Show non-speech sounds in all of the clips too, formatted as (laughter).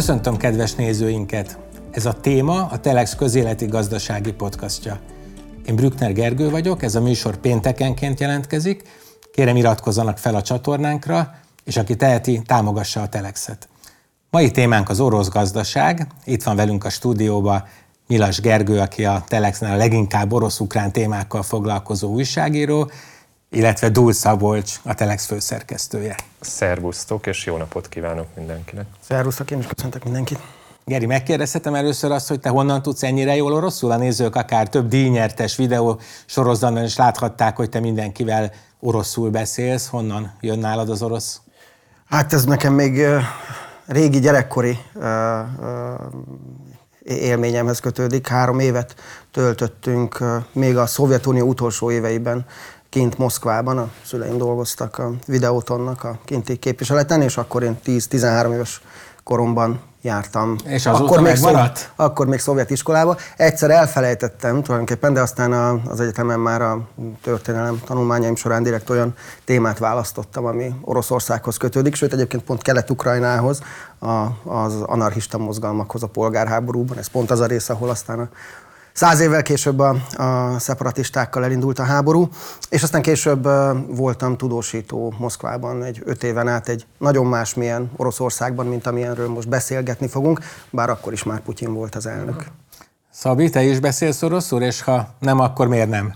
Köszöntöm kedves nézőinket! Ez a téma a Telex közéleti gazdasági podcastja. Én Brückner Gergő vagyok, ez a műsor péntekenként jelentkezik. Kérem iratkozzanak fel a csatornánkra, és aki teheti, támogassa a Telexet. Mai témánk az orosz gazdaság. Itt van velünk a stúdióban Milas Gergő, aki a Telexnál a leginkább orosz-ukrán témákkal foglalkozó újságíró, illetve Dúl Szabolcs, a Telex főszerkesztője. Szervusztok, és jó napot kívánok mindenkinek. Szervusztok, én is köszöntök mindenkit. Geri, megkérdezhetem először azt, hogy te honnan tudsz ennyire jól oroszul? A nézők akár több díjnyertes videó sorozatban is láthatták, hogy te mindenkivel oroszul beszélsz. Honnan jön nálad az orosz? Hát ez nekem még régi gyerekkori élményemhez kötődik. Három évet töltöttünk még a Szovjetunió utolsó éveiben kint Moszkvában, a szüleim dolgoztak a videótonnak a kinti képviseleten, és akkor én 10-13 éves koromban jártam. És azóta akkor még, szovjet, akkor még szovjet iskolába. Egyszer elfelejtettem tulajdonképpen, de aztán az egyetemen már a történelem tanulmányaim során direkt olyan témát választottam, ami Oroszországhoz kötődik, sőt egyébként pont Kelet-Ukrajnához, az anarchista mozgalmakhoz a polgárháborúban. Ez pont az a rész, ahol aztán a Száz évvel később a, a szeparatistákkal elindult a háború, és aztán később voltam tudósító Moszkvában egy öt éven át egy nagyon másmilyen Oroszországban, mint amilyenről most beszélgetni fogunk, bár akkor is már Putyin volt az elnök. Szabi, te is beszélsz oroszul, és ha nem, akkor miért nem?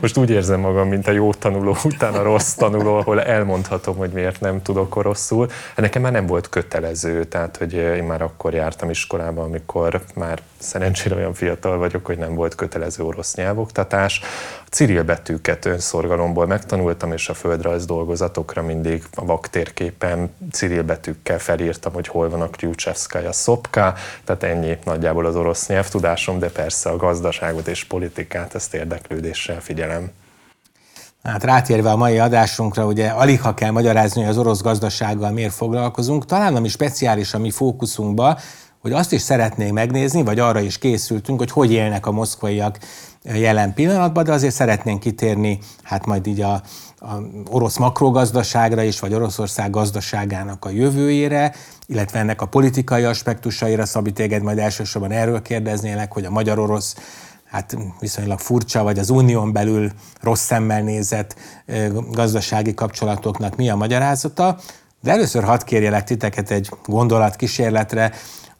Most úgy érzem magam, mint a jó tanuló után a rossz tanuló, ahol elmondhatom, hogy miért nem tudok oroszul. Hát nekem már nem volt kötelező, tehát hogy én már akkor jártam iskolába, amikor már szerencsére olyan fiatal vagyok, hogy nem volt kötelező orosz nyelvoktatás. A Cyril betűket önszorgalomból megtanultam, és a földrajz dolgozatokra mindig a vaktérképen Cyril betűkkel felírtam, hogy hol van a Kryucsevszkaja szopka, tehát ennyi nagyjából az orosz nyelvtudásom, de persze a gazdaságot és politikát ezt érdeklődéssel figyelem. Hát rátérve a mai adásunkra, ugye alig ha kell magyarázni, hogy az orosz gazdasággal miért foglalkozunk, talán ami speciális a mi fókuszunkba, hogy azt is szeretnénk megnézni, vagy arra is készültünk, hogy hogy élnek a moszkvaiak jelen pillanatban, de azért szeretnénk kitérni, hát majd így a, a orosz makrogazdaságra is, vagy Oroszország gazdaságának a jövőjére, illetve ennek a politikai aspektusaira. Szabi, téged majd elsősorban erről kérdeznélek, hogy a magyar-orosz hát viszonylag furcsa, vagy az unión belül rossz szemmel nézett gazdasági kapcsolatoknak mi a magyarázata. De először hadd kérjelek titeket egy gondolatkísérletre,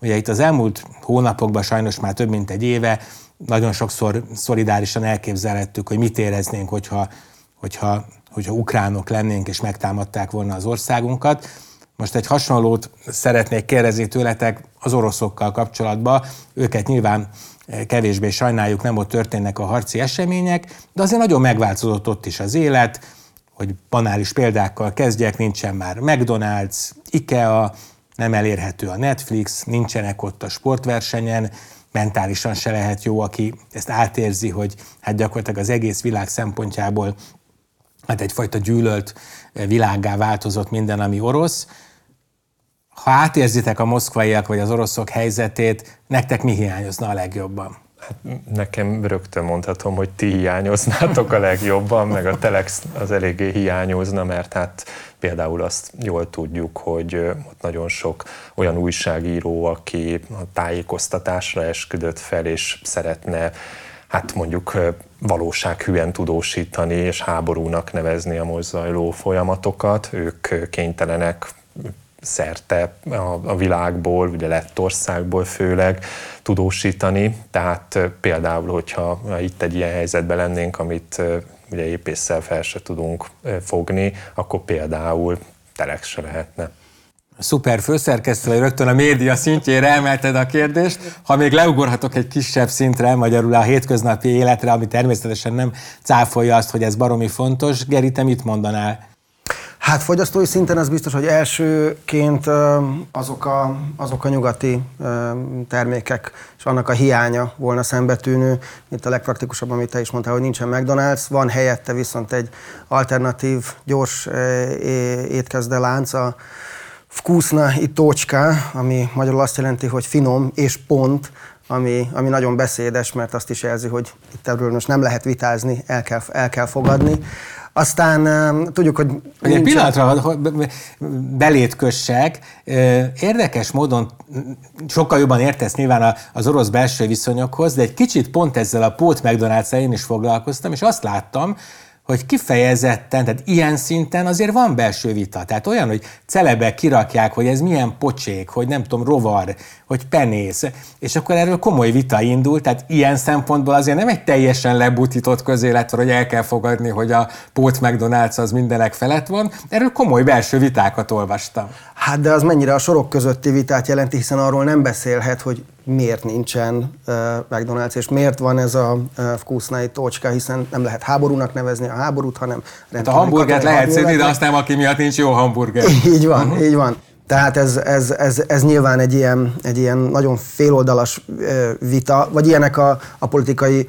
Ugye itt az elmúlt hónapokban sajnos már több mint egy éve nagyon sokszor szolidárisan elképzelhettük, hogy mit éreznénk, hogyha, hogyha, hogyha ukránok lennénk és megtámadták volna az országunkat. Most egy hasonlót szeretnék kérdezni tőletek az oroszokkal kapcsolatban. Őket nyilván kevésbé sajnáljuk, nem ott történnek a harci események, de azért nagyon megváltozott ott is az élet, hogy banális példákkal kezdjek, nincsen már McDonald's, IKEA, nem elérhető a Netflix, nincsenek ott a sportversenyen, mentálisan se lehet jó, aki ezt átérzi, hogy hát gyakorlatilag az egész világ szempontjából hát egyfajta gyűlölt világgá változott minden, ami orosz. Ha átérzitek a moszkvaiak vagy az oroszok helyzetét, nektek mi hiányozna a legjobban? Hát nekem rögtön mondhatom, hogy ti hiányoznátok a legjobban, meg a Telex az eléggé hiányozna, mert hát például azt jól tudjuk, hogy ott nagyon sok olyan újságíró, aki a tájékoztatásra esküdött fel, és szeretne hát mondjuk valósághűen tudósítani és háborúnak nevezni a most folyamatokat. Ők kénytelenek szerte a, a világból, ugye Lettországból főleg tudósítani, tehát például, hogyha itt egy ilyen helyzetben lennénk, amit ugye épésszel fel se tudunk fogni, akkor például telex se lehetne. Szuper főszerkesztő, rögtön a média szintjére emelted a kérdést. Ha még leugorhatok egy kisebb szintre, magyarul a hétköznapi életre, ami természetesen nem cáfolja azt, hogy ez baromi fontos. Geri, te mit mondanál Hát fogyasztói szinten az biztos, hogy elsőként azok a, azok a nyugati termékek és annak a hiánya volna szembetűnő, mint a legpraktikusabb, amit te is mondtál, hogy nincsen McDonald's, van helyette viszont egy alternatív, gyors étkezdelánc, a Vkusna Itócska, ami magyarul azt jelenti, hogy finom és pont, ami, ami nagyon beszédes, mert azt is jelzi, hogy itt erről most nem lehet vitázni, el kell, el kell fogadni. Aztán tudjuk, hogy... Egy pillanatra belét kössek. Érdekes módon sokkal jobban értesz nyilván az orosz belső viszonyokhoz, de egy kicsit pont ezzel a pót McDonald's én is foglalkoztam, és azt láttam, hogy kifejezetten, tehát ilyen szinten azért van belső vita. Tehát olyan, hogy celebek kirakják, hogy ez milyen pocsék, hogy nem tudom, rovar, hogy penész, és akkor erről komoly vita indul, tehát ilyen szempontból azért nem egy teljesen lebutított közélet, hogy el kell fogadni, hogy a Pót McDonald's az mindenek felett van. Erről komoly belső vitákat olvastam. Hát de az mennyire a sorok közötti vitát jelenti, hiszen arról nem beszélhet, hogy miért nincsen uh, McDonald's, és miért van ez a uh, vkusznai tocska, hiszen nem lehet háborúnak nevezni a háborút, hanem... Hát a hamburgert lehet szedni, de aztán aki miatt nincs jó hamburger. Így van, uh-huh. így van. Tehát ez, ez, ez, ez nyilván egy ilyen, egy ilyen nagyon féloldalas vita, vagy ilyenek a, a politikai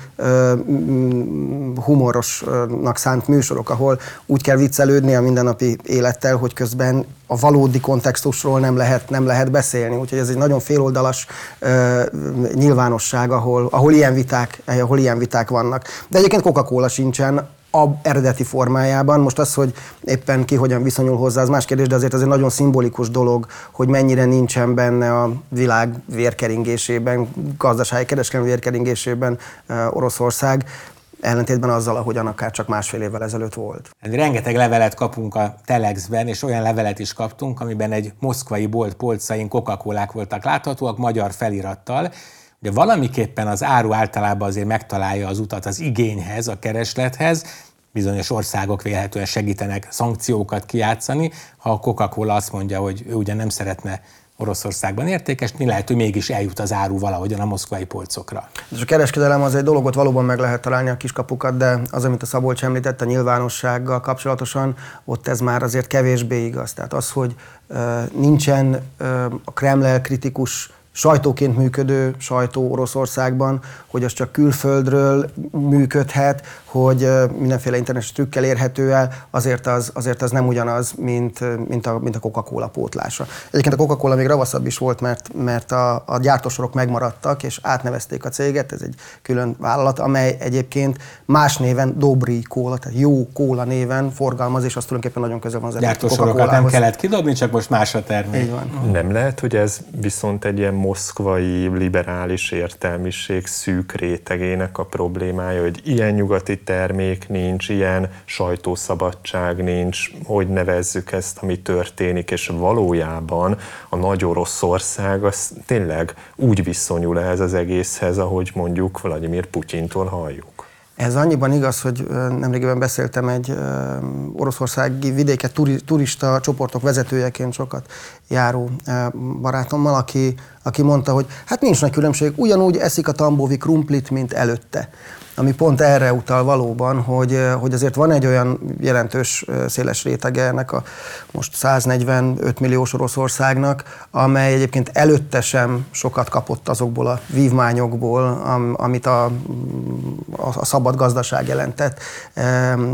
humorosnak szánt műsorok, ahol úgy kell viccelődni a mindennapi élettel, hogy közben a valódi kontextusról nem lehet, nem lehet beszélni. Úgyhogy ez egy nagyon féloldalas nyilvánosság, ahol, ahol, ilyen viták, ahol ilyen viták vannak. De egyébként Coca-Cola sincsen, a eredeti formájában. Most az, hogy éppen ki hogyan viszonyul hozzá, az más kérdés, de azért ez egy nagyon szimbolikus dolog, hogy mennyire nincsen benne a világ vérkeringésében, gazdasági kereskedelmi vérkeringésében Oroszország ellentétben azzal, ahogyan akár csak másfél évvel ezelőtt volt. Rengeteg levelet kapunk a Telexben, és olyan levelet is kaptunk, amiben egy moszkvai bolt polcain coca voltak láthatóak, magyar felirattal, de valamiképpen az áru általában azért megtalálja az utat az igényhez, a kereslethez, bizonyos országok vélhetően segítenek szankciókat kiátszani, ha a Coca-Cola azt mondja, hogy ő ugye nem szeretne Oroszországban értékesni, lehet, hogy mégis eljut az áru valahogyan a moszkvai polcokra. És a kereskedelem az egy dologot valóban meg lehet találni a kiskapukat, de az, amit a Szabolcs említett a nyilvánossággal kapcsolatosan, ott ez már azért kevésbé igaz. Tehát az, hogy nincsen a Kreml kritikus sajtóként működő sajtó Oroszországban, hogy az csak külföldről működhet, hogy mindenféle internetes trükkel érhető el, azért az, azért az nem ugyanaz, mint, mint a, mint a Coca-Cola pótlása. Egyébként a Coca-Cola még ravaszabb is volt, mert, mert a, a gyártósorok megmaradtak, és átnevezték a céget, ez egy külön vállalat, amely egyébként más néven Dobri Kóla, tehát jó kóla néven forgalmaz, és azt tulajdonképpen nagyon közel van az Gyártósorokat nem kellett kidobni, csak most más a termék. Nem lehet, hogy ez viszont egy ilyen moszkvai liberális értelmiség szűk rétegének a problémája, hogy ilyen nyugati termék nincs, ilyen sajtószabadság nincs, hogy nevezzük ezt, ami történik, és valójában a nagy Oroszország az tényleg úgy viszonyul ehhez az egészhez, ahogy mondjuk Vladimir Putyintól halljuk. Ez annyiban igaz, hogy nemrégiben beszéltem egy oroszországi vidéket turista csoportok vezetőjeként sokat járó barátommal, aki, aki mondta, hogy hát nincs nagy különbség, ugyanúgy eszik a tambóvi krumplit, mint előtte ami pont erre utal valóban, hogy, hogy azért van egy olyan jelentős széles rétege ennek a most 145 milliós Oroszországnak, amely egyébként előtte sem sokat kapott azokból a vívmányokból, amit a, a, a szabad gazdaság jelentett,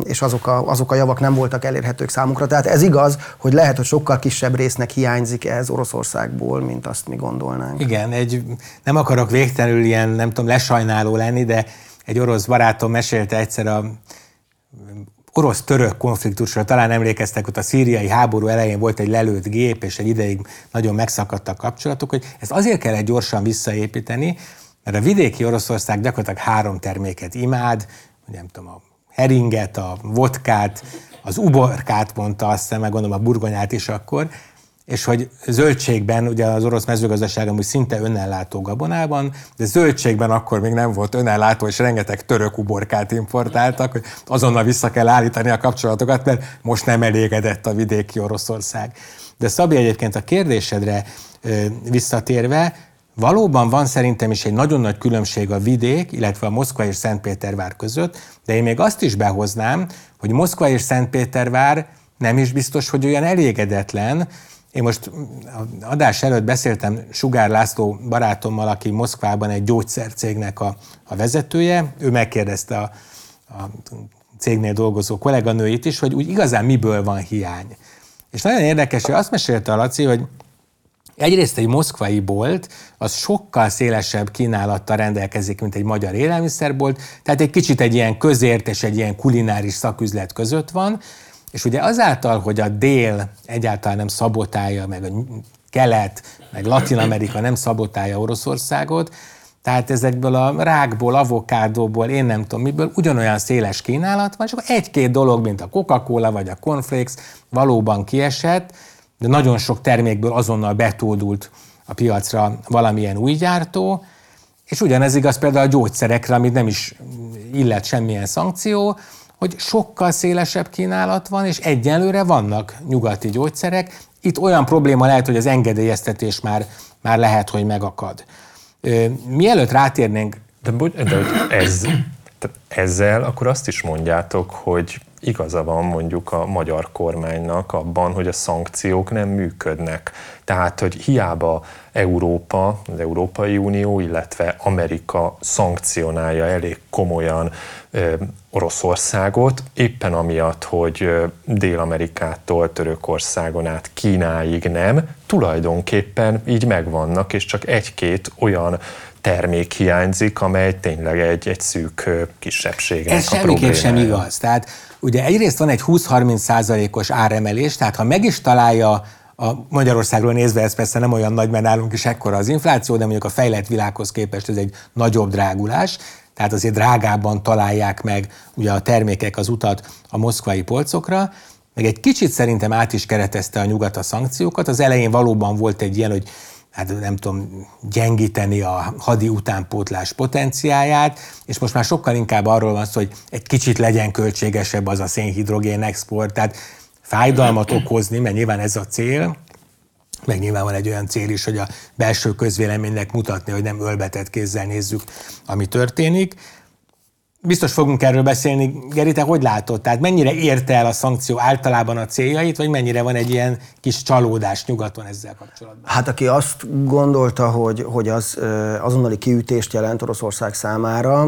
és azok a, azok a javak nem voltak elérhetők számukra. Tehát ez igaz, hogy lehet, hogy sokkal kisebb résznek hiányzik ez Oroszországból, mint azt mi gondolnánk. Igen, egy, nem akarok végtelenül ilyen, nem tudom, lesajnáló lenni, de egy orosz barátom mesélte egyszer a orosz-török konfliktusra, talán emlékeztek, hogy a szíriai háború elején volt egy lelőtt gép, és egy ideig nagyon megszakadtak kapcsolatok, hogy ezt azért kellett gyorsan visszaépíteni, mert a vidéki Oroszország gyakorlatilag három terméket imád, nem tudom, a heringet, a vodkát, az uborkát mondta azt hiszem, meg gondolom a burgonyát is akkor, és hogy zöldségben, ugye az orosz mezőgazdaság amúgy szinte önellátó gabonában, de zöldségben akkor még nem volt önellátó, és rengeteg török uborkát importáltak, hogy azonnal vissza kell állítani a kapcsolatokat, mert most nem elégedett a vidéki Oroszország. De Szabi egyébként a kérdésedre visszatérve, Valóban van szerintem is egy nagyon nagy különbség a vidék, illetve a Moszkva és Szentpétervár között, de én még azt is behoznám, hogy Moszkva és Szentpétervár nem is biztos, hogy olyan elégedetlen, én most adás előtt beszéltem Sugár László barátommal, aki Moszkvában egy gyógyszercégnek a, a vezetője. Ő megkérdezte a, a cégnél dolgozó kolléganőit is, hogy úgy igazán miből van hiány. És nagyon érdekes, hogy azt mesélte a Laci, hogy Egyrészt egy moszkvai bolt, az sokkal szélesebb kínálattal rendelkezik, mint egy magyar élelmiszerbolt, tehát egy kicsit egy ilyen közért és egy ilyen kulináris szaküzlet között van, és ugye azáltal, hogy a dél egyáltalán nem szabotálja, meg a kelet, meg Latin Amerika nem szabotálja Oroszországot, tehát ezekből a rákból, avokádóból, én nem tudom miből, ugyanolyan széles kínálat van, csak egy-két dolog, mint a Coca-Cola vagy a Cornflakes valóban kiesett, de nagyon sok termékből azonnal betódult a piacra valamilyen új gyártó, és ugyanez igaz például a gyógyszerekre, amit nem is illet semmilyen szankció, hogy sokkal szélesebb kínálat van, és egyenlőre vannak nyugati gyógyszerek. Itt olyan probléma lehet, hogy az engedélyeztetés már, már lehet, hogy megakad. Mielőtt rátérnénk... De, de hogy ez, ezzel akkor azt is mondjátok, hogy igaza van mondjuk a magyar kormánynak abban, hogy a szankciók nem működnek. Tehát, hogy hiába Európa, az Európai Unió, illetve Amerika szankcionálja elég komolyan ö, Oroszországot, éppen amiatt, hogy Dél-Amerikától Törökországon át Kínáig nem, tulajdonképpen így megvannak, és csak egy-két olyan termék hiányzik, amely tényleg egy, egy szűk kisebbségnek Ez a semmiképp sem igaz. Tehát ugye egyrészt van egy 20-30 százalékos áremelés, tehát ha meg is találja a Magyarországról nézve ez persze nem olyan nagy, mert nálunk is ekkora az infláció, de mondjuk a fejlett világhoz képest ez egy nagyobb drágulás, tehát azért drágábban találják meg ugye a termékek az utat a moszkvai polcokra, meg egy kicsit szerintem át is keretezte a nyugat a szankciókat. Az elején valóban volt egy ilyen, hogy hát nem tudom, gyengíteni a hadi utánpótlás potenciáját, és most már sokkal inkább arról van szó, hogy egy kicsit legyen költségesebb az a szénhidrogén export, tehát fájdalmat okozni, mert nyilván ez a cél, meg nyilván van egy olyan cél is, hogy a belső közvéleménynek mutatni, hogy nem ölbetett kézzel nézzük, ami történik. Biztos fogunk erről beszélni. Geri, te hogy látod? Tehát mennyire érte el a szankció általában a céljait, vagy mennyire van egy ilyen kis csalódás nyugaton ezzel kapcsolatban? Hát aki azt gondolta, hogy, hogy az azonnali kiütést jelent Oroszország számára,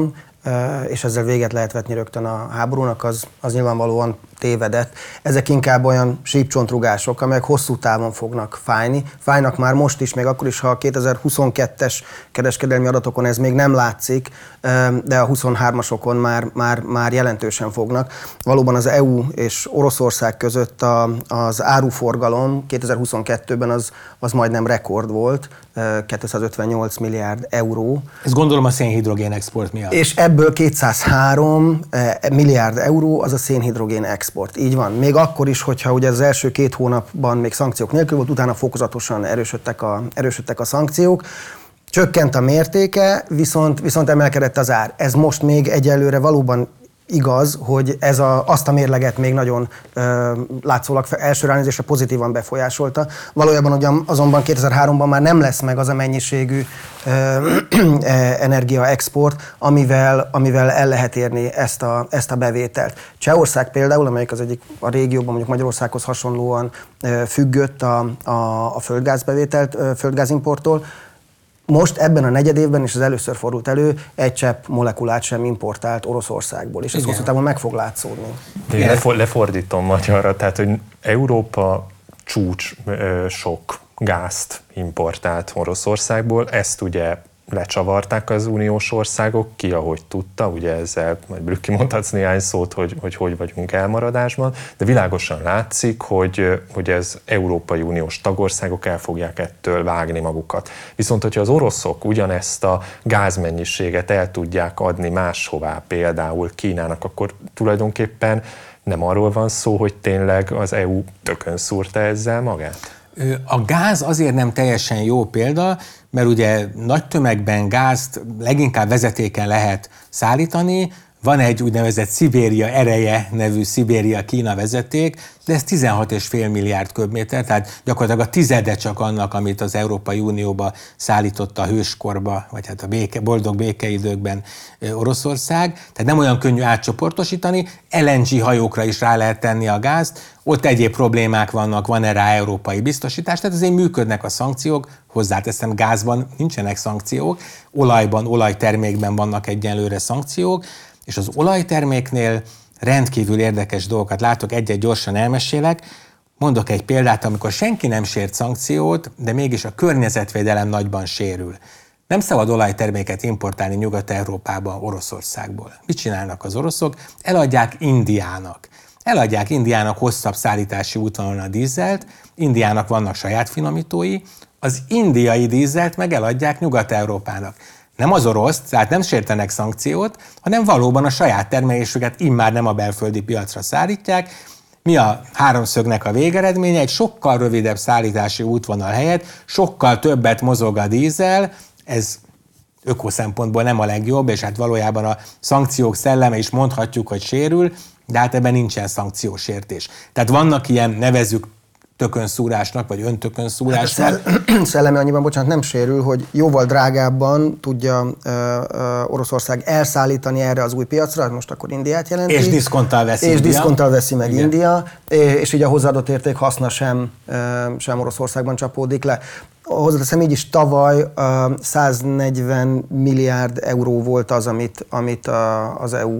és ezzel véget lehet vetni rögtön a háborúnak, az, az nyilvánvalóan tévedett. Ezek inkább olyan sípcsontrugások, amelyek hosszú távon fognak fájni. Fájnak már most is, még akkor is, ha a 2022-es kereskedelmi adatokon ez még nem látszik, de a 23-asokon már, már, már jelentősen fognak. Valóban az EU és Oroszország között a, az áruforgalom 2022-ben az, az majdnem rekord volt, 258 milliárd euró. Ez gondolom a szénhidrogén export miatt. És ebből 203 milliárd euró az a szénhidrogén export export. Így van. Még akkor is, hogyha ugye az első két hónapban még szankciók nélkül volt, utána fokozatosan erősödtek a, erősödtek a szankciók. Csökkent a mértéke, viszont, viszont emelkedett az ár. Ez most még egyelőre valóban igaz, hogy ez a, azt a mérleget még nagyon ö, látszólag első ránézésre pozitívan befolyásolta. Valójában ugyan azonban 2003-ban már nem lesz meg az a mennyiségű energiaexport, amivel, amivel el lehet érni ezt a, ezt a bevételt. Csehország például, amelyik az egyik a régióban, mondjuk Magyarországhoz hasonlóan ö, függött a, a, a földgázbevételt, ö, földgázimporttól, most ebben a negyed évben, és ez először fordult elő, egy csepp molekulát sem importált Oroszországból, és ez hosszú távon meg fog látszódni. Én lefor, lefordítom magyarra, tehát hogy Európa csúcs sok gázt importált Oroszországból, ezt ugye lecsavarták az uniós országok, ki ahogy tudta, ugye ezzel majd Brükki mondhatsz néhány szót, hogy, hogy hogy vagyunk elmaradásban, de világosan látszik, hogy, hogy ez Európai Uniós tagországok el fogják ettől vágni magukat. Viszont, hogyha az oroszok ugyanezt a gázmennyiséget el tudják adni máshová, például Kínának, akkor tulajdonképpen nem arról van szó, hogy tényleg az EU tökön szúrta ezzel magát? A gáz azért nem teljesen jó példa, mert ugye nagy tömegben gázt leginkább vezetéken lehet szállítani, van egy úgynevezett Szibéria ereje nevű Szibéria-Kína vezeték, de ez 16,5 milliárd köbméter, tehát gyakorlatilag a tizede csak annak, amit az Európai Unióba szállított a hőskorba, vagy hát a béke, boldog békeidőkben Oroszország. Tehát nem olyan könnyű átcsoportosítani, LNG hajókra is rá lehet tenni a gázt, ott egyéb problémák vannak, van-e rá európai biztosítás, tehát azért működnek a szankciók, hozzáteszem, gázban nincsenek szankciók, olajban, olajtermékben vannak egyenlőre szankciók, és az olajterméknél rendkívül érdekes dolgokat látok, egy-egy gyorsan elmesélek. Mondok egy példát, amikor senki nem sért szankciót, de mégis a környezetvédelem nagyban sérül. Nem szabad olajterméket importálni Nyugat-Európába, Oroszországból. Mit csinálnak az oroszok? Eladják Indiának. Eladják Indiának hosszabb szállítási útvonalon a dízelt, Indiának vannak saját finomítói, az indiai dízelt meg eladják Nyugat-Európának. Nem az orosz, tehát nem sértenek szankciót, hanem valóban a saját termelésüket immár nem a belföldi piacra szállítják. Mi a háromszögnek a végeredménye? Egy sokkal rövidebb szállítási útvonal helyett sokkal többet mozog a dízel, ez ökoszempontból nem a legjobb, és hát valójában a szankciók szelleme is mondhatjuk, hogy sérül, de hát ebben nincsen szankciósértés. Tehát vannak ilyen, nevezük tökönszúrásnak, vagy öntökönszúrásnak. Hát (clears throat) szellemi annyiban, bocsánat, nem sérül, hogy jóval drágábban tudja uh, uh, Oroszország elszállítani erre az új piacra, most akkor Indiát jelenti. És diszkonttal veszi És India. diszkonttal veszi meg Igen. India, és így a hozzáadott érték haszna sem, sem Oroszországban csapódik le. Hozzáteszem így is tavaly uh, 140 milliárd euró volt az, amit, amit az EU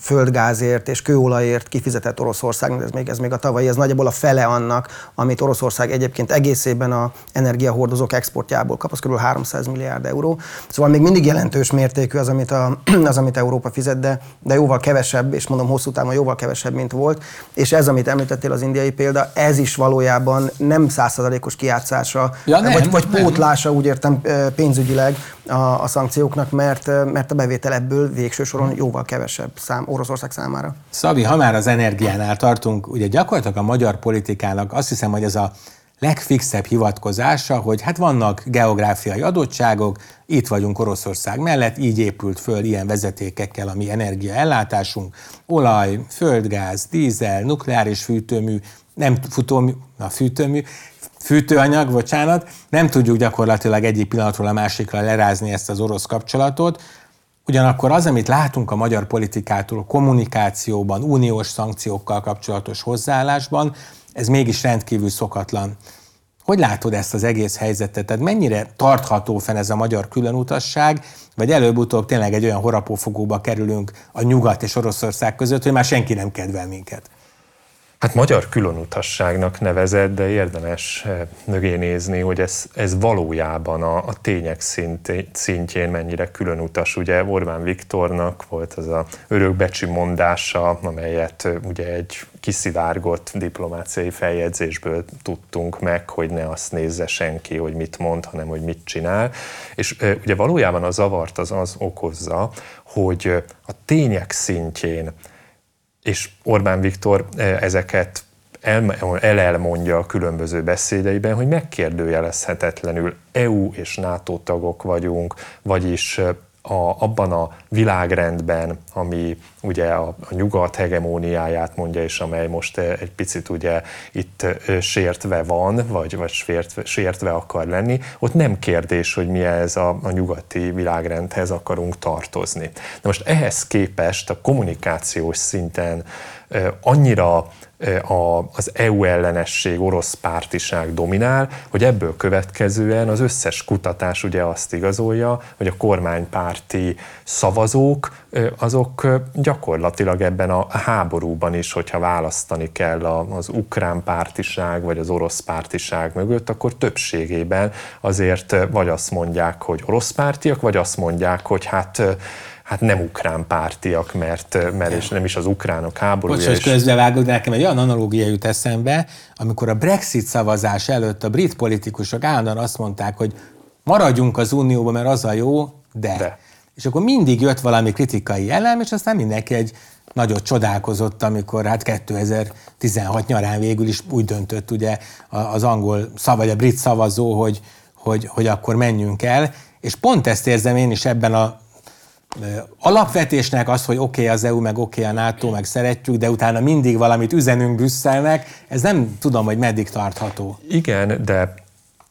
földgázért és kőolajért kifizetett Oroszországnak, ez még, ez még a tavalyi, ez nagyjából a fele annak, amit Oroszország egyébként egészében a energiahordozók exportjából kap, az kb. 300 milliárd euró. Szóval még mindig jelentős mértékű az, amit, a, (clears throat) az, amit Európa fizet, de, de jóval kevesebb, és mondom hosszú távon jóval kevesebb, mint volt. És ez, amit említettél, az indiai példa, ez is valójában nem százszerzalékos kiátszása, ja, nem, vagy, vagy pótlása, úgy értem pénzügyileg a, a szankcióknak, mert, mert a bevétel ebből végső soron jóval kevesebb szám Oroszország számára. Szabi, ha már az energiánál tartunk, ugye gyakorlatilag a magyar politikának azt hiszem, hogy ez a legfixebb hivatkozása, hogy hát vannak geográfiai adottságok, itt vagyunk Oroszország mellett, így épült föl ilyen vezetékekkel a mi energiaellátásunk, olaj, földgáz, dízel, nukleáris fűtőmű, nem futómű, na fűtőmű, fűtőanyag, bocsánat, nem tudjuk gyakorlatilag egyik pillanatról a másikra lerázni ezt az orosz kapcsolatot, Ugyanakkor az, amit látunk a magyar politikától kommunikációban, uniós szankciókkal kapcsolatos hozzáállásban, ez mégis rendkívül szokatlan. Hogy látod ezt az egész helyzetet? Tehát mennyire tartható fenn ez a magyar különutasság, vagy előbb-utóbb tényleg egy olyan horapófogóba kerülünk a nyugat és Oroszország között, hogy már senki nem kedvel minket? Hát magyar különutasságnak nevezett, de érdemes eh, mögé nézni, hogy ez, ez valójában a, a tények szint, szintjén mennyire különutas. Ugye Orbán Viktornak volt az a örökbecsű mondása, amelyet eh, ugye egy kiszivárgott diplomáciai feljegyzésből tudtunk meg, hogy ne azt nézze senki, hogy mit mond, hanem hogy mit csinál. És e, ugye valójában a zavart az az okozza, hogy a tények szintjén és Orbán Viktor eh, ezeket el, elmondja a különböző beszédeiben, hogy megkérdőjelezhetetlenül EU és NATO tagok vagyunk, vagyis eh, a, abban a világrendben, ami ugye a, a nyugat hegemóniáját mondja, és amely most eh, egy picit ugye itt sértve van, vagy, vagy sértve, sértve akar lenni, ott nem kérdés, hogy mi ez a, a nyugati világrendhez akarunk tartozni. De most ehhez képest a kommunikációs szinten annyira a, az EU ellenesség, orosz pártiság dominál, hogy ebből következően az összes kutatás ugye azt igazolja, hogy a kormánypárti szavazók azok gyakorlatilag ebben a háborúban is, hogyha választani kell az ukrán pártiság vagy az orosz pártiság mögött, akkor többségében azért vagy azt mondják, hogy orosz pártiak, vagy azt mondják, hogy hát hát nem ukrán pártiak, mert, mert és nem is az ukránok háborúja. Bocs, hogy közbevágod, nekem egy olyan analógia jut eszembe, amikor a Brexit szavazás előtt a brit politikusok állandóan azt mondták, hogy maradjunk az unióban, mert az a jó, de. de. És akkor mindig jött valami kritikai elem, és aztán mindenki egy nagyot csodálkozott, amikor hát 2016 nyarán végül is úgy döntött ugye az angol szav, vagy a brit szavazó, hogy, hogy, hogy akkor menjünk el, és pont ezt érzem én is ebben a alapvetésnek az, hogy oké okay az EU, meg oké okay a NATO, meg szeretjük, de utána mindig valamit üzenünk Brüsszelnek, ez nem tudom, hogy meddig tartható. Igen, de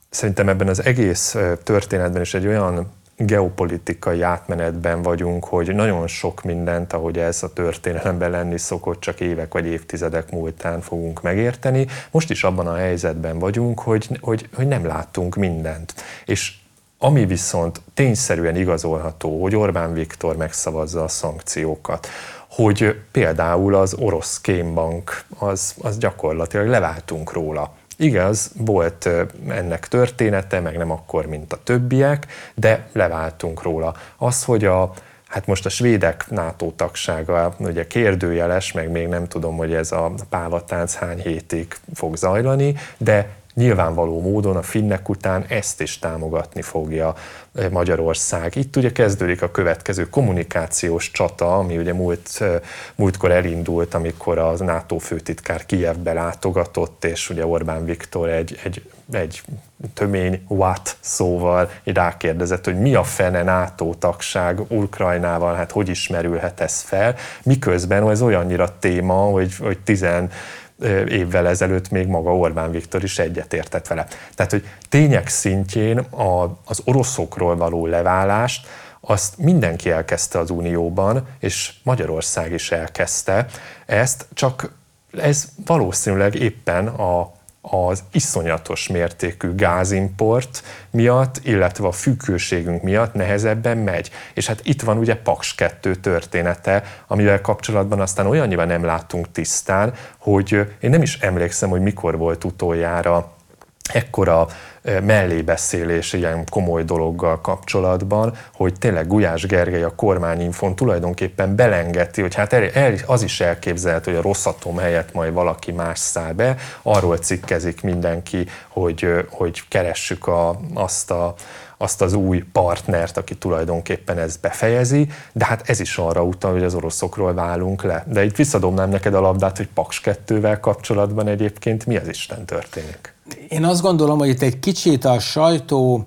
szerintem ebben az egész történetben is egy olyan geopolitikai átmenetben vagyunk, hogy nagyon sok mindent, ahogy ez a történelemben lenni szokott, csak évek vagy évtizedek múltán fogunk megérteni. Most is abban a helyzetben vagyunk, hogy, hogy, hogy nem láttunk mindent. És ami viszont tényszerűen igazolható, hogy Orbán Viktor megszavazza a szankciókat, hogy például az orosz kémbank, az, az gyakorlatilag leváltunk róla. Igaz, volt ennek története, meg nem akkor, mint a többiek, de leváltunk róla. Az, hogy a, hát most a svédek NATO tagsága ugye kérdőjeles, meg még nem tudom, hogy ez a pálatánc hány hétig fog zajlani, de nyilvánvaló módon a finnek után ezt is támogatni fogja eh, Magyarország. Itt ugye kezdődik a következő kommunikációs csata, ami ugye múlt, eh, múltkor elindult, amikor az NATO főtitkár Kijevbe látogatott, és ugye Orbán Viktor egy, egy, egy tömény what szóval rákérdezett, hogy mi a fene NATO tagság Ukrajnával, hát hogy ismerülhet ez fel, miközben ez olyannyira téma, hogy, hogy tizen évvel ezelőtt még maga Orbán Viktor is egyetértett vele. Tehát, hogy tények szintjén a, az oroszokról való leválást azt mindenki elkezdte az Unióban, és Magyarország is elkezdte ezt, csak ez valószínűleg éppen a az iszonyatos mértékű gázimport miatt, illetve a függőségünk miatt nehezebben megy. És hát itt van ugye Paks 2 története, amivel kapcsolatban aztán olyannyiban nem látunk tisztán, hogy én nem is emlékszem, hogy mikor volt utoljára ekkora mellébeszélés ilyen komoly dologgal kapcsolatban, hogy tényleg Gulyás Gergely a kormányinfon tulajdonképpen belengeti, hogy hát el, el, az is elképzelhető, hogy a Rosszatom helyett majd valaki más száll be, arról cikkezik mindenki, hogy, hogy keressük a, azt a azt az új partnert, aki tulajdonképpen ezt befejezi, de hát ez is arra utal, hogy az oroszokról válunk le. De itt visszadomnám neked a labdát, hogy Paks 2-vel kapcsolatban egyébként mi az Isten történik? Én azt gondolom, hogy itt egy kicsit a sajtó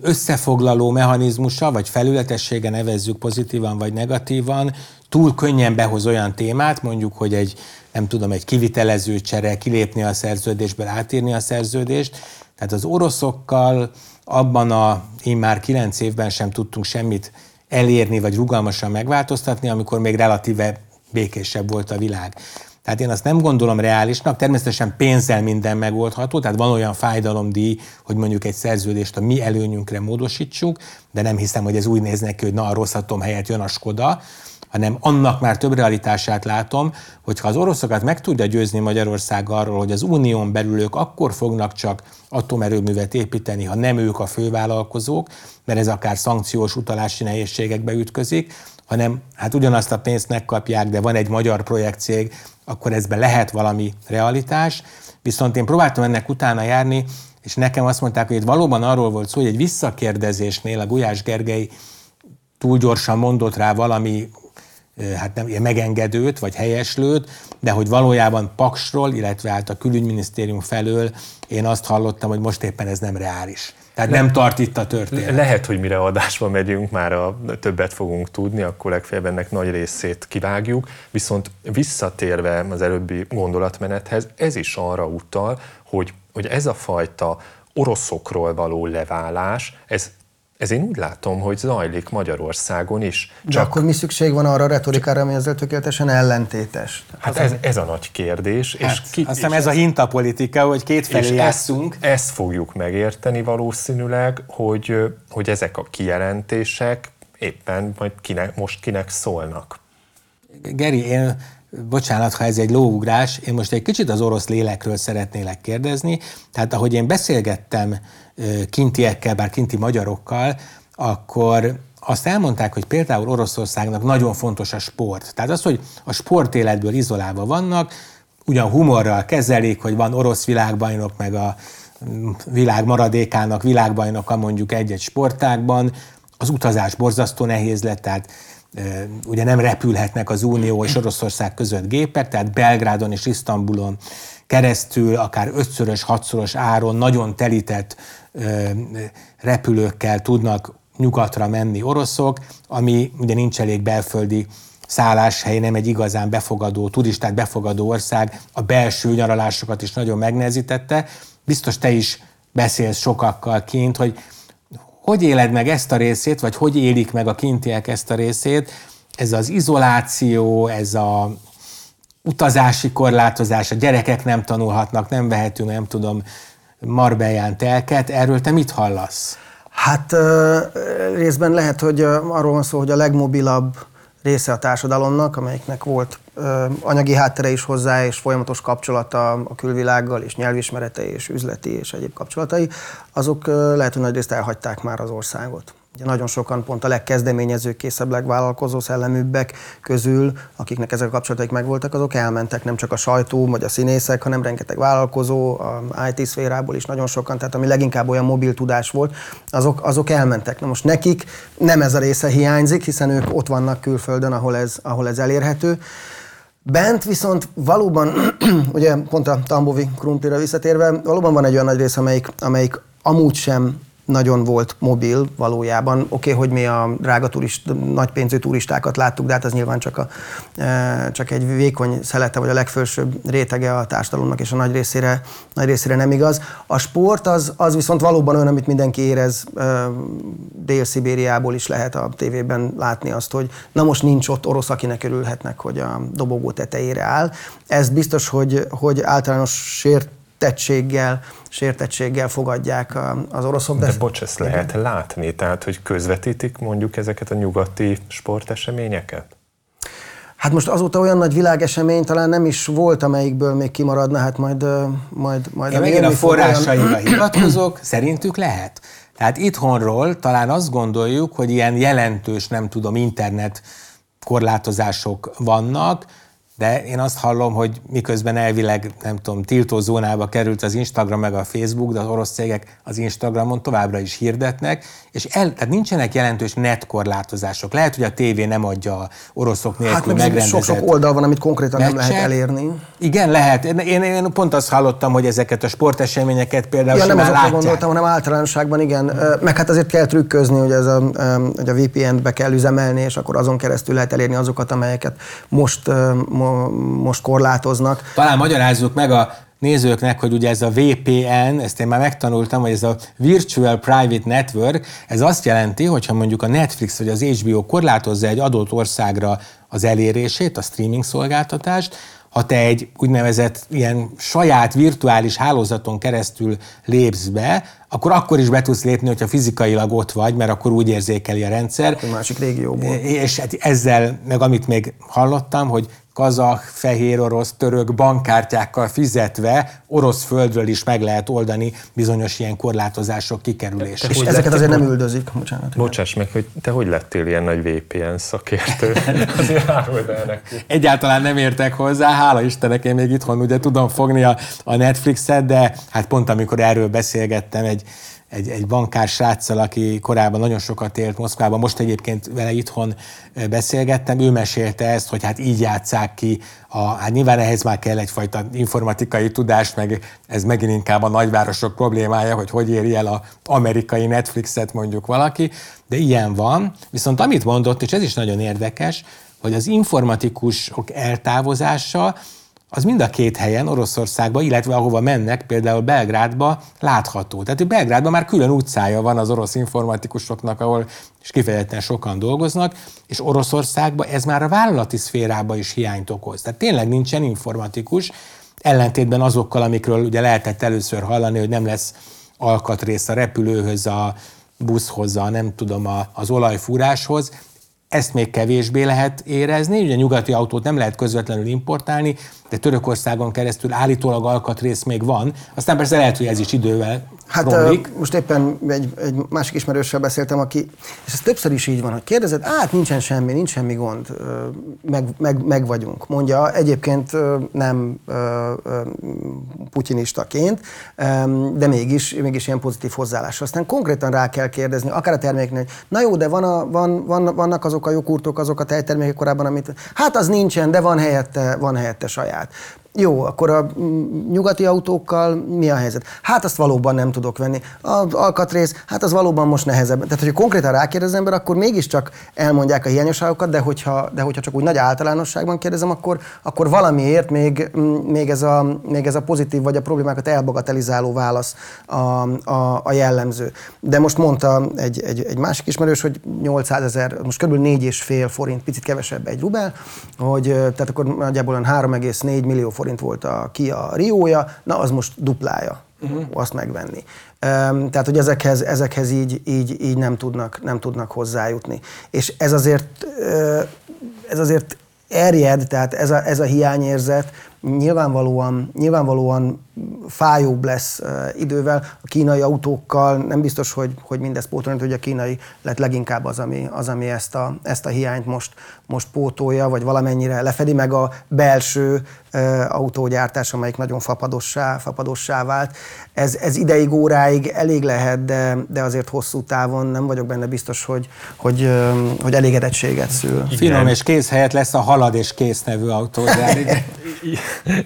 összefoglaló mechanizmusa, vagy felületessége nevezzük pozitívan vagy negatívan, túl könnyen behoz olyan témát, mondjuk, hogy egy, nem tudom, egy kivitelező csere, kilépni a szerződésből, átírni a szerződést. Tehát az oroszokkal abban a én már kilenc évben sem tudtunk semmit elérni, vagy rugalmasan megváltoztatni, amikor még relatíve békésebb volt a világ. Tehát én azt nem gondolom reálisnak, természetesen pénzzel minden megoldható, tehát van olyan fájdalomdíj, hogy mondjuk egy szerződést a mi előnyünkre módosítsuk, de nem hiszem, hogy ez úgy néz neki, hogy na a rosszatom helyett jön a Skoda, hanem annak már több realitását látom, hogy ha az oroszokat meg tudja győzni Magyarország arról, hogy az unión belül ők akkor fognak csak atomerőművet építeni, ha nem ők a fővállalkozók, mert ez akár szankciós utalási nehézségekbe ütközik, hanem hát ugyanazt a pénzt megkapják, de van egy magyar projektcég, akkor ezben lehet valami realitás. Viszont én próbáltam ennek utána járni, és nekem azt mondták, hogy itt valóban arról volt szó, hogy egy visszakérdezésnél a Gulyás Gergely túl gyorsan mondott rá valami hát nem ilyen megengedőt vagy helyeslőt, de hogy valójában Paksról, illetve hát a külügyminisztérium felől én azt hallottam, hogy most éppen ez nem reális. Tehát Le- nem tart itt a történet. Lehet, hogy mire adásba megyünk, már a többet fogunk tudni, akkor legfeljebb ennek nagy részét kivágjuk, viszont visszatérve az előbbi gondolatmenethez, ez is arra utal, hogy, hogy ez a fajta oroszokról való leválás, ez ez én úgy látom, hogy zajlik Magyarországon is. De Csak... akkor mi szükség van arra a retorikára, ami ezzel tökéletesen ellentétes? Hát ez, ez a nagy kérdés. Hát, és ki, azt hiszem ez a hintapolitika, hogy két felé játszunk. Ezt, ezt fogjuk megérteni valószínűleg, hogy, hogy ezek a kijelentések éppen majd kinek, most kinek szólnak. Geri, én bocsánat, ha ez egy lóugrás, én most egy kicsit az orosz lélekről szeretnélek kérdezni. Tehát ahogy én beszélgettem kintiekkel, bár kinti magyarokkal, akkor azt elmondták, hogy például Oroszországnak nagyon fontos a sport. Tehát az, hogy a sportéletből izolálva vannak, ugyan humorral kezelik, hogy van orosz világbajnok, meg a világ maradékának világbajnoka mondjuk egy-egy sportágban, az utazás borzasztó nehéz lett, tehát ugye nem repülhetnek az Unió és Oroszország között gépek, tehát Belgrádon és Isztambulon keresztül akár ötszörös, hatszoros áron nagyon telített repülőkkel tudnak nyugatra menni oroszok, ami ugye nincs elég belföldi szálláshely, nem egy igazán befogadó, turistát befogadó ország, a belső nyaralásokat is nagyon megnehezítette. Biztos te is beszélsz sokakkal kint, hogy hogy éled meg ezt a részét, vagy hogy élik meg a kintiek ezt a részét, ez az izoláció, ez a utazási korlátozás, a gyerekek nem tanulhatnak, nem vehetünk, nem tudom, Marbellán telket, erről te mit hallasz? Hát részben lehet, hogy arról van szó, hogy a legmobilabb része a társadalomnak, amelyiknek volt ö, anyagi háttere is hozzá, és folyamatos kapcsolata a külvilággal, és nyelvismerete, és üzleti, és egyéb kapcsolatai, azok ö, lehet, hogy nagy részt elhagyták már az országot. Ugye nagyon sokan pont a legkezdeményezőkészebb, legvállalkozó szelleműbbek közül, akiknek ezek a kapcsolataik megvoltak, azok elmentek, nem csak a sajtó vagy a színészek, hanem rengeteg vállalkozó, a IT szférából is nagyon sokan, tehát ami leginkább olyan mobil tudás volt, azok, azok elmentek. Na most nekik nem ez a része hiányzik, hiszen ők ott vannak külföldön, ahol ez, ahol ez elérhető. Bent viszont valóban, (clears throat) ugye pont a Tambovi krumplira visszatérve, valóban van egy olyan nagy rész, amelyik, amelyik amúgy sem nagyon volt mobil valójában. Oké, okay, hogy mi a drága turist, nagy pénzű turistákat láttuk, de hát az nyilván csak, a, e, csak egy vékony szelete, vagy a legfelsőbb rétege a társadalomnak, és a nagy részére, nagy részére nem igaz. A sport az, az viszont valóban olyan, amit mindenki érez, e, Dél-Szibériából is lehet a tévében látni azt, hogy na most nincs ott orosz, akinek örülhetnek, hogy a dobogó tetejére áll. Ez biztos, hogy, hogy általános sért tettséggel, sértettséggel fogadják az oroszok. De, de bocs, ezt lehet igen. látni, tehát hogy közvetítik mondjuk ezeket a nyugati sporteseményeket? Hát most azóta olyan nagy világesemény talán nem is volt, amelyikből még kimaradna, hát majd... majd, majd Én megint a forrásaira (clears throat) hivatkozok, szerintük lehet. Tehát itthonról talán azt gondoljuk, hogy ilyen jelentős, nem tudom, internet korlátozások vannak, de én azt hallom, hogy miközben elvileg, nem tudom, tiltó zónába került az Instagram meg a Facebook, de az orosz cégek az Instagramon továbbra is hirdetnek, és el, tehát nincsenek jelentős net korlátozások. Lehet, hogy a tévé nem adja a oroszok nélkül hát, megrendezett sok-sok oldal van, amit konkrétan nem lehet elérni. Igen, lehet. Én, én pont azt hallottam, hogy ezeket a sporteseményeket például ja, nem azokra látják. gondoltam, hanem általánosságban igen. Meg hát azért kell trükközni, hogy, ez a, hogy a VPN-t be kell üzemelni, és akkor azon keresztül lehet elérni azokat, amelyeket most most korlátoznak. Talán magyarázzuk meg a nézőknek, hogy ugye ez a VPN, ezt én már megtanultam, hogy ez a Virtual Private Network, ez azt jelenti, hogyha mondjuk a Netflix vagy az HBO korlátozza egy adott országra az elérését, a streaming szolgáltatást, ha te egy úgynevezett ilyen saját virtuális hálózaton keresztül lépsz be, akkor akkor is be tudsz lépni, hogyha fizikailag ott vagy, mert akkor úgy érzékeli a rendszer. A másik régióból. És hát ezzel, meg amit még hallottam, hogy kazah, fehér orosz, török bankkártyákkal fizetve orosz földről is meg lehet oldani bizonyos ilyen korlátozások kikerülését. És ezeket azért nem üldözik, bocsánat. Bocsáss meg, hogy te hogy lettél ilyen nagy VPN szakértő? (laughs) (laughs) azért áruld el neki. Egyáltalán nem értek hozzá, hála Istennek, én még itthon ugye tudom fogni a, a Netflixet, de hát pont amikor erről beszélgettem egy egy, egy bankár sráccal, aki korábban nagyon sokat élt Moszkvában, most egyébként vele itthon beszélgettem, ő mesélte ezt, hogy hát így játszák ki, a, hát nyilván ehhez már kell egyfajta informatikai tudás, meg ez megint inkább a nagyvárosok problémája, hogy hogy éri el a amerikai Netflixet mondjuk valaki, de ilyen van. Viszont amit mondott, és ez is nagyon érdekes, hogy az informatikusok eltávozása az mind a két helyen, Oroszországban, illetve ahova mennek, például Belgrádba látható. Tehát Belgrádban már külön utcája van az orosz informatikusoknak, ahol is kifejezetten sokan dolgoznak, és Oroszországban ez már a vállalati szférában is hiányt okoz. Tehát tényleg nincsen informatikus, ellentétben azokkal, amikről ugye lehetett először hallani, hogy nem lesz alkatrész a repülőhöz, a buszhoz, a nem tudom, a, az olajfúráshoz, ezt még kevésbé lehet érezni, ugye nyugati autót nem lehet közvetlenül importálni, de Törökországon keresztül állítólag alkatrész még van. Aztán persze lehet, hogy ez is idővel Hát romlik. most éppen egy, egy másik ismerőssel beszéltem, aki, és ez többször is így van, hogy kérdezed, hát nincsen semmi, nincs semmi gond, meg, meg, meg vagyunk. Mondja, egyébként nem putyinistaként, de mégis, mégis ilyen pozitív hozzáállás. Aztán konkrétan rá kell kérdezni, akár a terméknél, na jó, de van a, van, van, vannak azok a jogurtok, azok a tejtermékek korábban, amit, hát az nincsen, de van helyette, van helyette saját. Jó, akkor a nyugati autókkal mi a helyzet? Hát azt valóban nem tudok venni. Az alkatrész, hát az valóban most nehezebb. Tehát, hogyha konkrétan rákérdez az ember, akkor mégiscsak elmondják a hiányosságokat, de hogyha, de hogyha csak úgy nagy általánosságban kérdezem, akkor, akkor valamiért még, még, ez a, még ez a pozitív vagy a problémákat elbagatelizáló válasz a, a, a jellemző. De most mondta egy, egy, egy másik ismerős, hogy 800 ezer, most kb. 4,5 forint, picit kevesebb egy rubel, hogy tehát akkor nagyjából 3,4 millió forint forint volt a Kia Riója, na az most duplája uh-huh. azt megvenni. Um, tehát, hogy ezekhez, ezekhez így, így, így nem, tudnak, nem tudnak hozzájutni. És ez azért ez azért erjed, tehát ez a, ez a hiányérzet nyilvánvalóan, nyilvánvalóan fájóbb lesz idővel. A kínai autókkal nem biztos, hogy, hogy mindez pótolni, hogy a kínai lett leginkább az, ami, az, ami ezt, a, ezt a hiányt most, most pótolja, vagy valamennyire lefedi meg a belső autógyártás, amelyik nagyon fapadossá, fapadossá vált. Ez, ez ideig, óráig elég lehet, de, de azért hosszú távon nem vagyok benne biztos, hogy, hogy, hogy elégedettséget szül. Igen. Finom és kész helyett lesz a halad és kész nevű autógyár. (laughs)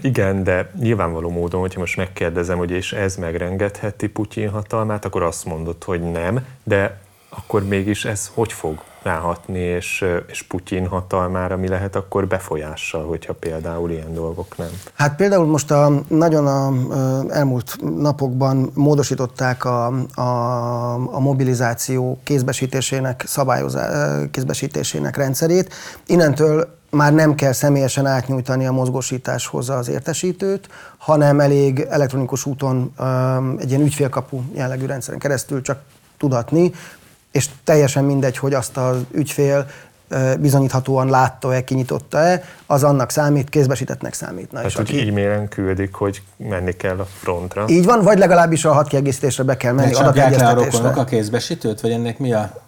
Igen, de nyilvánvaló módon, hogyha most megkérdezem, hogy és ez megrengetheti Putyin hatalmát, akkor azt mondod, hogy nem, de akkor mégis ez hogy fog ráhatni, és, és Putyin hatalmára mi lehet akkor befolyással, hogyha például ilyen dolgok nem? Hát például most a, nagyon a, elmúlt napokban módosították a, a, a mobilizáció kézbesítésének, szabályozá, kézbesítésének rendszerét. Innentől már nem kell személyesen átnyújtani a mozgósításhoz az értesítőt, hanem elég elektronikus úton egy ilyen ügyfélkapu jellegű rendszeren keresztül csak tudatni, és teljesen mindegy, hogy azt az ügyfél bizonyíthatóan látta-e, kinyitotta-e, az annak számít, kézbesítettnek számít. Na, Tehát, hogy aki... e-mailen küldik, hogy menni kell a frontra. Így van, vagy legalábbis a hat kiegészítésre be kell menni, adategyeztetésre. a kézbesítőt, vagy ennek mi a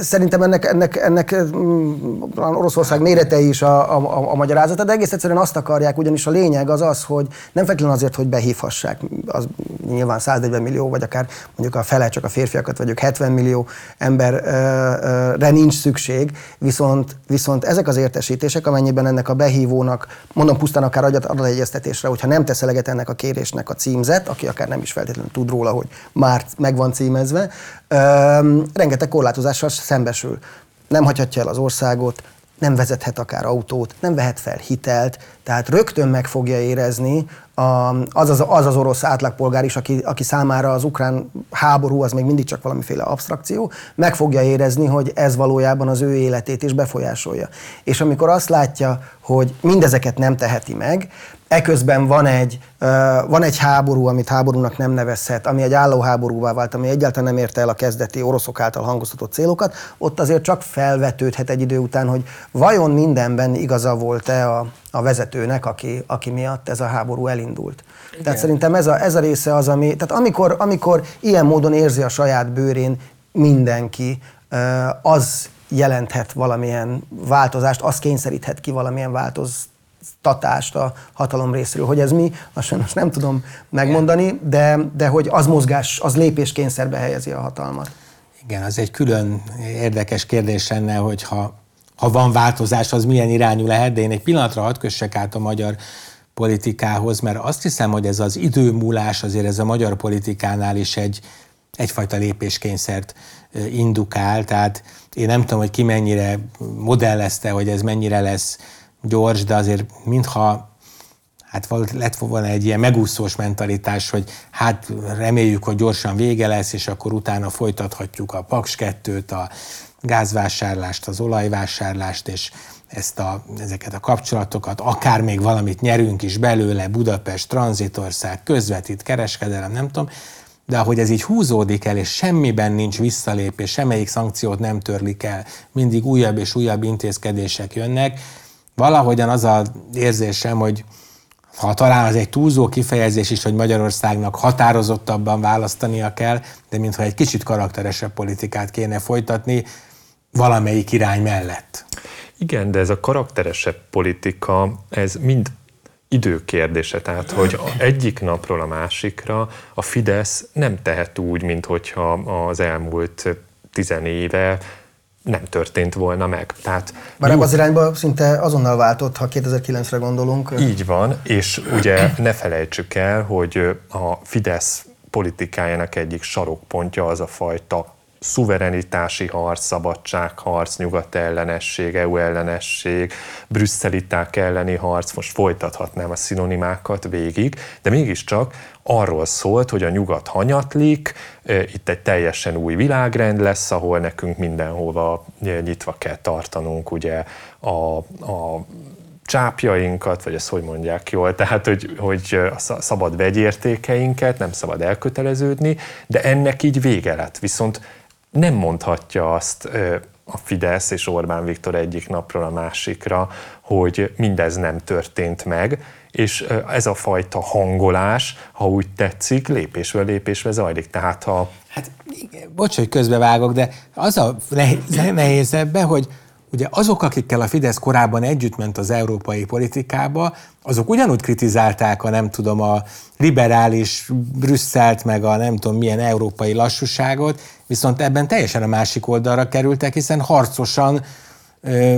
Szerintem ennek, ennek, ennek mm, Oroszország méretei is a, a, a magyarázata, de egész egyszerűen azt akarják, ugyanis a lényeg az az, hogy nem feltétlenül azért, hogy behívhassák, az nyilván 140 millió, vagy akár mondjuk a fele csak a férfiakat, vagy ők 70 millió emberre nincs szükség, viszont, viszont ezek az értesítések, amennyiben ennek a behívónak, mondom pusztán akár adategyeztetésre, hogyha nem tesz eleget ennek a kérésnek a címzet, aki akár nem is feltétlenül tud róla, hogy már meg van címezve, rengeteg korlátozással szembesül. Nem hagyhatja el az országot, nem vezethet akár autót, nem vehet fel hitelt, tehát rögtön meg fogja érezni az, az, az az orosz átlagpolgár is, aki, aki számára az ukrán háború az még mindig csak valamiféle abstrakció, meg fogja érezni, hogy ez valójában az ő életét is befolyásolja. És amikor azt látja, hogy mindezeket nem teheti meg, Eközben van egy, van egy háború, amit háborúnak nem nevezhet, ami egy állóháborúvá vált, ami egyáltalán nem érte el a kezdeti oroszok által hangoztatott célokat, ott azért csak felvetődhet egy idő után, hogy vajon mindenben igaza volt-e a, a vezetőnek, aki, aki miatt ez a háború elindult. Igen. Tehát szerintem ez a, ez a része az, ami, tehát amikor, amikor ilyen módon érzi a saját bőrén mindenki, az jelenthet valamilyen változást, az kényszeríthet ki valamilyen változást tatást a hatalom részéről. Hogy ez mi, azt sajnos nem tudom megmondani, de, de hogy az mozgás, az lépéskényszerbe helyezi a hatalmat. Igen, az egy külön érdekes kérdés lenne, hogy ha, ha van változás, az milyen irányú lehet, de én egy pillanatra hadd kössek át a magyar politikához, mert azt hiszem, hogy ez az időmúlás azért ez a magyar politikánál is egy, egyfajta lépéskényszert indukál, tehát én nem tudom, hogy ki mennyire modellezte, hogy ez mennyire lesz gyors, de azért mintha hát lett volna egy ilyen megúszós mentalitás, hogy hát reméljük, hogy gyorsan vége lesz, és akkor utána folytathatjuk a Paks 2-t, a gázvásárlást, az olajvásárlást, és ezt a, ezeket a kapcsolatokat, akár még valamit nyerünk is belőle, Budapest, tranzitország, közvetít, kereskedelem, nem tudom, de ahogy ez így húzódik el, és semmiben nincs visszalépés, semmelyik szankciót nem törlik el, mindig újabb és újabb intézkedések jönnek, valahogyan az az érzésem, hogy ha talán az egy túlzó kifejezés is, hogy Magyarországnak határozottabban választania kell, de mintha egy kicsit karakteresebb politikát kéne folytatni valamelyik irány mellett. Igen, de ez a karakteresebb politika, ez mind időkérdése, tehát hogy egyik napról a másikra a Fidesz nem tehet úgy, mint hogyha az elmúlt tizenéve nem történt volna meg. Tehát Bár jó, az irányba szinte azonnal váltott, ha 2009-re gondolunk. Így van, és ugye (clears throat) ne felejtsük el, hogy a Fidesz politikájának egyik sarokpontja az a fajta szuverenitási harc, szabadságharc, nyugat ellenesség, EU ellenesség, brüsszeliták elleni harc, most folytathatnám a szinonimákat végig, de mégiscsak arról szólt, hogy a nyugat hanyatlik, itt egy teljesen új világrend lesz, ahol nekünk mindenhova nyitva kell tartanunk ugye a, a csápjainkat, vagy ezt hogy mondják jól, tehát hogy, hogy a szabad vegyértékeinket, nem szabad elköteleződni, de ennek így vége lett. Viszont nem mondhatja azt a Fidesz és Orbán Viktor egyik napról a másikra, hogy mindez nem történt meg, és ez a fajta hangolás, ha úgy tetszik, lépésről lépésre zajlik. Tehát ha... Hát, bocs, hogy közbevágok, de az a nehéz ebben, hogy Ugye azok, akikkel a Fidesz korábban együttment az európai politikába, azok ugyanúgy kritizálták a nem tudom, a liberális Brüsszelt, meg a nem tudom milyen európai lassúságot, viszont ebben teljesen a másik oldalra kerültek, hiszen harcosan ö,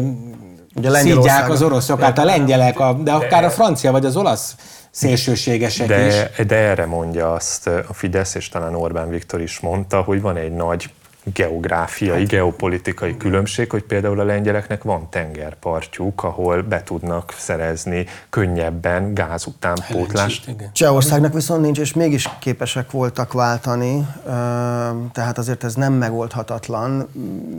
Ugye szígyák az oroszokat, a lengyelek, a, de akár a francia vagy az olasz szélsőségesek de, is. De erre mondja azt a Fidesz, és talán Orbán Viktor is mondta, hogy van egy nagy geográfiai, hát, geopolitikai különbség, hogy például a lengyeleknek van tengerpartjuk, ahol be tudnak szerezni könnyebben gáz utánpótlást. Csehországnak viszont nincs, és mégis képesek voltak váltani, tehát azért ez nem megoldhatatlan,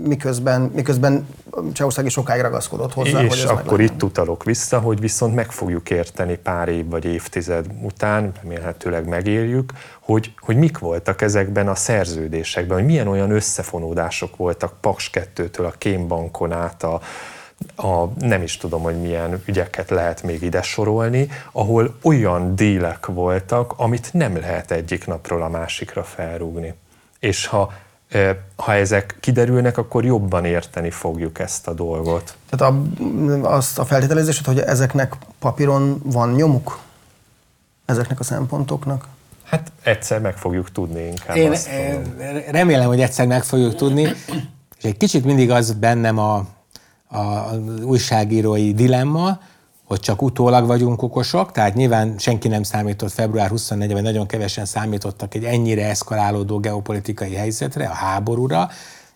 miközben, miközben Csehország is sokáig ragaszkodott hozzá, és hogy ez akkor itt utalok vissza, hogy viszont meg fogjuk érteni pár év vagy évtized után, remélhetőleg megérjük, hogy, hogy mik voltak ezekben a szerződésekben, hogy milyen olyan összefonódások voltak Paks 2-től a Kémbankon át a, a nem is tudom, hogy milyen ügyeket lehet még ide sorolni, ahol olyan dílek voltak, amit nem lehet egyik napról a másikra felrúgni. És ha ha ezek kiderülnek, akkor jobban érteni fogjuk ezt a dolgot. Tehát a, azt a feltételezésed, hogy ezeknek papíron van nyomuk? Ezeknek a szempontoknak? Hát egyszer meg fogjuk tudni inkább. Én azt remélem, hogy egyszer meg fogjuk tudni, és egy kicsit mindig az bennem a, a, a újságírói dilemma, hogy csak utólag vagyunk okosok, tehát nyilván senki nem számított február 24 vagy nagyon kevesen számítottak egy ennyire eszkalálódó geopolitikai helyzetre, a háborúra,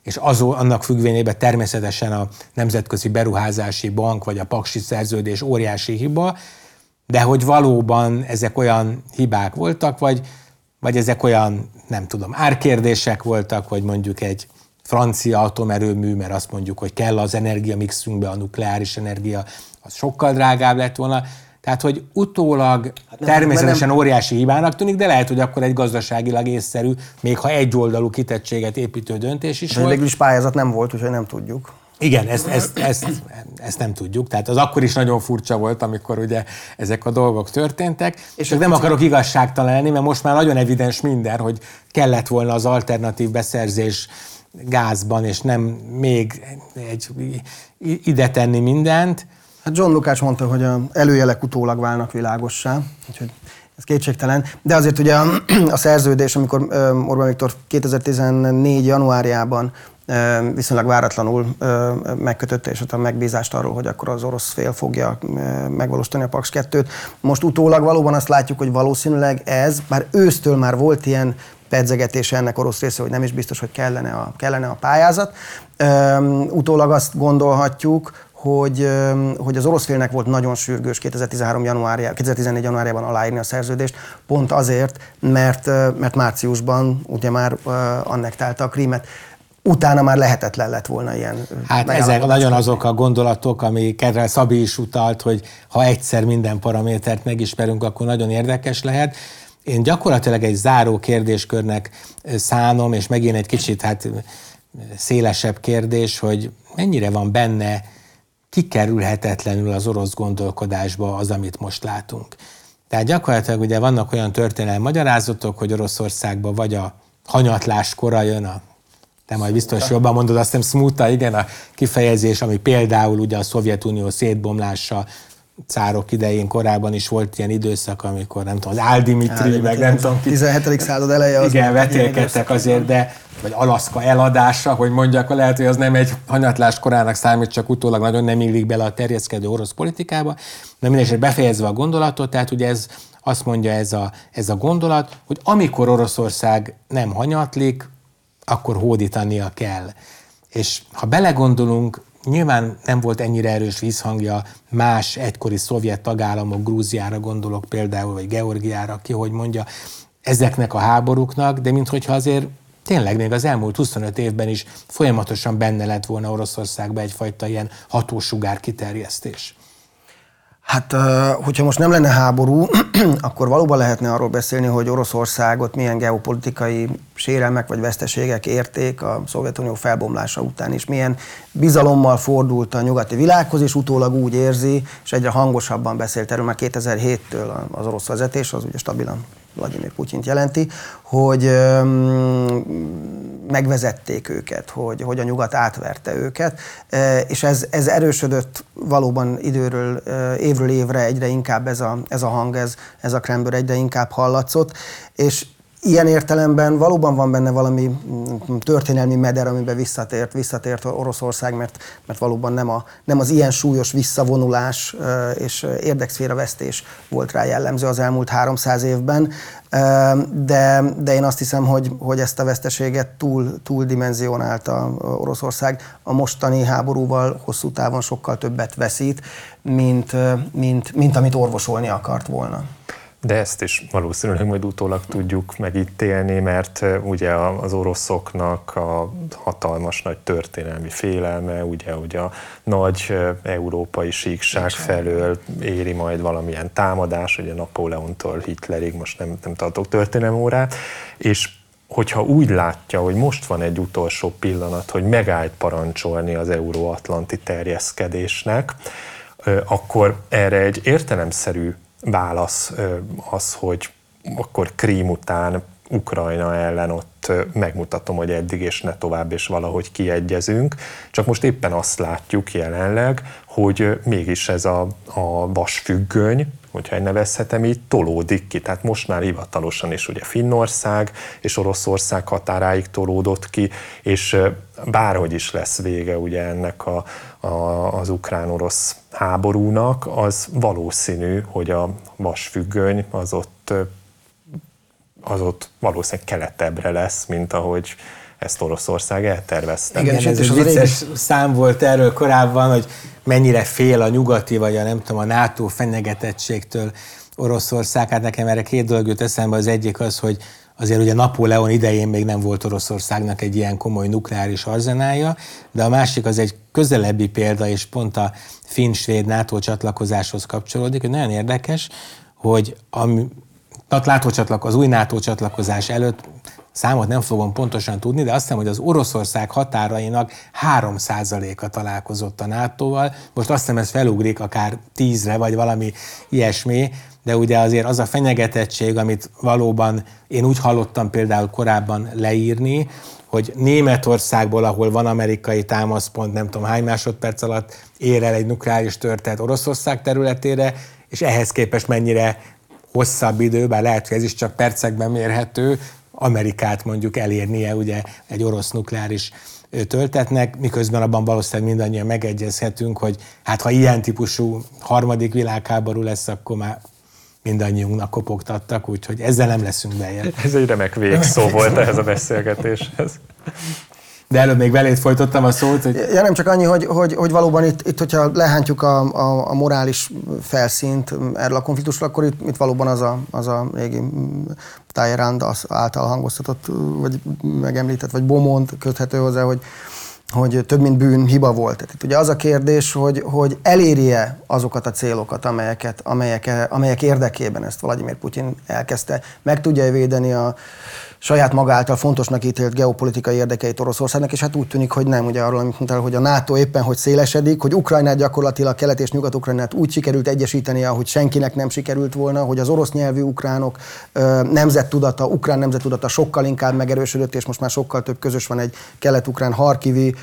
és az, annak függvényében természetesen a Nemzetközi Beruházási Bank vagy a Paksi Szerződés óriási hiba, de hogy valóban ezek olyan hibák voltak, vagy, vagy ezek olyan, nem tudom, árkérdések voltak, vagy mondjuk egy francia atomerőmű, mert azt mondjuk, hogy kell az energiamixünkbe a nukleáris energia, az sokkal drágább lett volna. Tehát, hogy utólag hát nem, természetesen nem... óriási hibának tűnik, de lehet, hogy akkor egy gazdaságilag észszerű, még ha egyoldalú kitettséget építő döntés is de volt. Végül is pályázat nem volt, úgyhogy nem tudjuk. Igen, ezt, ezt, ezt, ezt nem tudjuk. Tehát az akkor is nagyon furcsa volt, amikor ugye ezek a dolgok történtek. És nem akarok igazságtalan lenni, mert most már nagyon evidens minden, hogy kellett volna az alternatív beszerzés gázban, és nem még egy, ide tenni mindent. Hát John Lukács mondta, hogy a előjelek utólag válnak világossá, úgyhogy ez kétségtelen. De azért ugye a, (clears throat) a szerződés, amikor Orbán Viktor 2014. januárjában viszonylag váratlanul megkötötte és a megbízást arról, hogy akkor az orosz fél fogja megvalósítani a Pax 2-t. Most utólag valóban azt látjuk, hogy valószínűleg ez, bár ősztől már volt ilyen pedzegetése ennek orosz része, hogy nem is biztos, hogy kellene a, kellene a pályázat. Utólag azt gondolhatjuk, hogy, hogy az orosz félnek volt nagyon sürgős 2013 januárjá, 2014 januárjában aláírni a szerződést, pont azért, mert, mert márciusban ugye már annektálta a krímet utána már lehetetlen lett volna ilyen. Hát ezek nagyon azok a gondolatok, amikre Szabi is utalt, hogy ha egyszer minden paramétert megismerünk, akkor nagyon érdekes lehet. Én gyakorlatilag egy záró kérdéskörnek szánom, és megint egy kicsit hát szélesebb kérdés, hogy mennyire van benne kikerülhetetlenül az orosz gondolkodásba az, amit most látunk. Tehát gyakorlatilag ugye vannak olyan történelmi magyarázatok, hogy Oroszországban vagy a hanyatlás kora jön, a, te majd biztos jobban mondod, azt hiszem smuta, igen, a kifejezés, ami például ugye a Szovjetunió szétbomlása cárok idején korábban is volt ilyen időszak, amikor nem tudom, az Áldimitri, meg nem tudom ki. 17. század eleje az Igen, vetélkedtek azért, de vagy Alaszka eladása, hogy mondjak, lehet, hogy az nem egy hanyatlás korának számít, csak utólag nagyon nem illik bele a terjeszkedő orosz politikába. De mindesetre befejezve a gondolatot, tehát ugye ez azt mondja ez a, ez a gondolat, hogy amikor Oroszország nem hanyatlik, akkor hódítania kell. És ha belegondolunk, Nyilván nem volt ennyire erős vízhangja más egykori szovjet tagállamok, Grúziára gondolok például, vagy Georgiára, ki hogy mondja, ezeknek a háborúknak, de minthogyha azért tényleg még az elmúlt 25 évben is folyamatosan benne lett volna Oroszországban egyfajta ilyen hatósugár kiterjesztés. Hát, hogyha most nem lenne háború, (clears throat) akkor valóban lehetne arról beszélni, hogy Oroszországot milyen geopolitikai sérelmek vagy veszteségek érték a Szovjetunió felbomlása után is, milyen bizalommal fordult a nyugati világhoz, és utólag úgy érzi, és egyre hangosabban beszélt erről már 2007-től az orosz vezetés, az ugye stabilan Vladimir Putyint jelenti, hogy megvezették őket, hogy, hogy a nyugat átverte őket, és ez, ez erősödött valóban időről, évről évre egyre inkább ez a, ez a hang, ez, ez a kremből egyre inkább hallatszott, és ilyen értelemben valóban van benne valami mm, történelmi meder, amiben visszatért, visszatért Oroszország, mert, mert valóban nem, a, nem az ilyen súlyos visszavonulás és érdekszféra vesztés volt rá jellemző az elmúlt 300 évben, de, de én azt hiszem, hogy, hogy ezt a veszteséget túl, túl dimenzionálta Oroszország. A mostani háborúval hosszú távon sokkal többet veszít, mint, mint, mint amit orvosolni akart volna. De ezt is valószínűleg majd utólag tudjuk megítélni, mert ugye az oroszoknak a hatalmas nagy történelmi félelme, ugye, hogy a nagy európai síkság felől éri majd valamilyen támadás, ugye Napóleontól Hitlerig, most nem, nem tartok történelmi órát, és hogyha úgy látja, hogy most van egy utolsó pillanat, hogy megállt parancsolni az euróatlanti terjeszkedésnek, akkor erre egy értelemszerű válasz az, hogy akkor Krím után Ukrajna ellen ott megmutatom, hogy eddig és ne tovább, és valahogy kiegyezünk. Csak most éppen azt látjuk jelenleg, hogy mégis ez a, a vasfüggöny, hogyha nevezhetem így, tolódik ki. Tehát most már hivatalosan is ugye Finnország és Oroszország határáig tolódott ki, és bárhogy is lesz vége ugye ennek a, a, az ukrán-orosz háborúnak, az valószínű, hogy a vasfüggöny az ott, az ott valószínűleg keletebbre lesz, mint ahogy ezt Oroszország eltervezte. Igen, Igen ez egy vicces szám volt erről korábban, hogy mennyire fél a nyugati, vagy a nem tudom, a NATO fenyegetettségtől Oroszország. Hát nekem erre két dolog jut eszembe. Az egyik az, hogy azért ugye Napóleon idején még nem volt Oroszországnak egy ilyen komoly nukleáris arzenálja, de a másik az egy közelebbi példa, és pont a finn-svéd NATO csatlakozáshoz kapcsolódik, hogy nagyon érdekes, hogy a, NATO az új NATO csatlakozás előtt számot nem fogom pontosan tudni, de azt hiszem, hogy az Oroszország határainak 3%-a találkozott a NATO-val. Most azt hiszem, ez felugrik akár 10-re, vagy valami ilyesmi, de ugye azért az a fenyegetettség, amit valóban én úgy hallottam például korábban leírni, hogy Németországból, ahol van amerikai támaszpont, nem tudom hány másodperc alatt ér el egy nukleáris történet Oroszország területére, és ehhez képest mennyire hosszabb idő, bár lehet, hogy ez is csak percekben mérhető, Amerikát mondjuk elérnie ugye egy orosz nukleáris töltetnek, miközben abban valószínűleg mindannyian megegyezhetünk, hogy hát ha ilyen típusú harmadik világháború lesz, akkor már mindannyiunknak kopogtattak, úgyhogy ezzel nem leszünk bejebb. (laughs) Ez egy remek végszó volt ehhez a beszélgetéshez. De előbb még beléd folytottam a szót, hogy... Ja, nem csak annyi, hogy, hogy, hogy valóban itt, itt hogyha lehántjuk a, a, a morális felszínt erről a konfliktusról, akkor itt, itt valóban az a, az a régi Talleyrand által hangoztatott, vagy megemlített, vagy Bomont köthető hozzá, hogy, hogy több mint bűn hiba volt. Tehát itt ugye az a kérdés, hogy, hogy elérje azokat a célokat, amelyeket, amelyek, amelyek érdekében ezt Vladimir Putyin elkezdte, meg tudja védeni a, saját maga által fontosnak ítélt geopolitikai érdekeit Oroszországnak, és hát úgy tűnik, hogy nem. Ugye arról, amit mondtál, hogy a NATO éppen hogy szélesedik, hogy Ukrajnát gyakorlatilag kelet és nyugat-ukrajnát úgy sikerült egyesíteni, ahogy senkinek nem sikerült volna, hogy az orosz nyelvű ukránok nemzettudata, ukrán nemzettudata sokkal inkább megerősödött, és most már sokkal több közös van egy kelet-ukrán harkivi,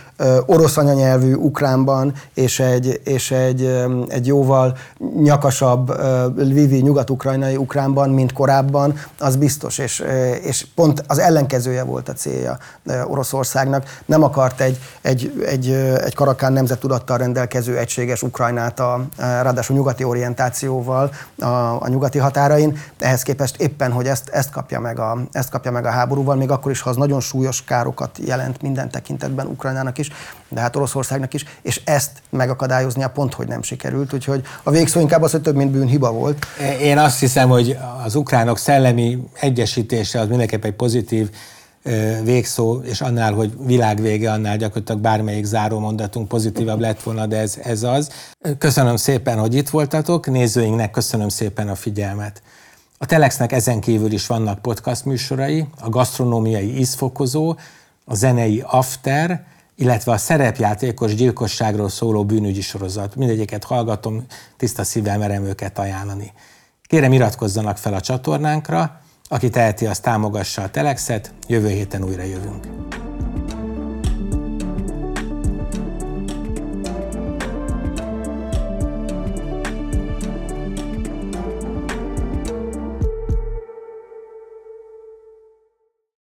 orosz anyanyelvű ukránban, és egy, és egy, egy jóval nyakasabb lvivi nyugat-ukrajnai ukránban, mint korábban, az biztos, és, és pont pont az ellenkezője volt a célja Oroszországnak. Nem akart egy, egy, egy, egy karakán nemzettudattal rendelkező egységes Ukrajnát, a, ráadásul nyugati orientációval a, a nyugati határain. Ehhez képest éppen, hogy ezt, ezt, kapja meg a, ezt kapja meg a háborúval, még akkor is, ha az nagyon súlyos károkat jelent minden tekintetben Ukrajnának is, de hát Oroszországnak is, és ezt megakadályoznia pont, hogy nem sikerült. Úgyhogy a végszó inkább az, hogy több mint bűn hiba volt. Én azt hiszem, hogy az ukránok szellemi egyesítése az mindenképpen egy pozitív végszó, és annál, hogy világvége, annál gyakorlatilag bármelyik záró mondatunk pozitívabb lett volna, de ez, ez az. Köszönöm szépen, hogy itt voltatok, nézőinknek köszönöm szépen a figyelmet. A Telexnek ezen kívül is vannak podcast műsorai, a gasztronómiai ízfokozó, a zenei After, illetve a szerepjátékos gyilkosságról szóló bűnügyi sorozat. Mindegyiket hallgatom, tiszta szívvel merem őket ajánlani. Kérem iratkozzanak fel a csatornánkra, aki teheti, az támogassa a Telexet, jövő héten újra jövünk.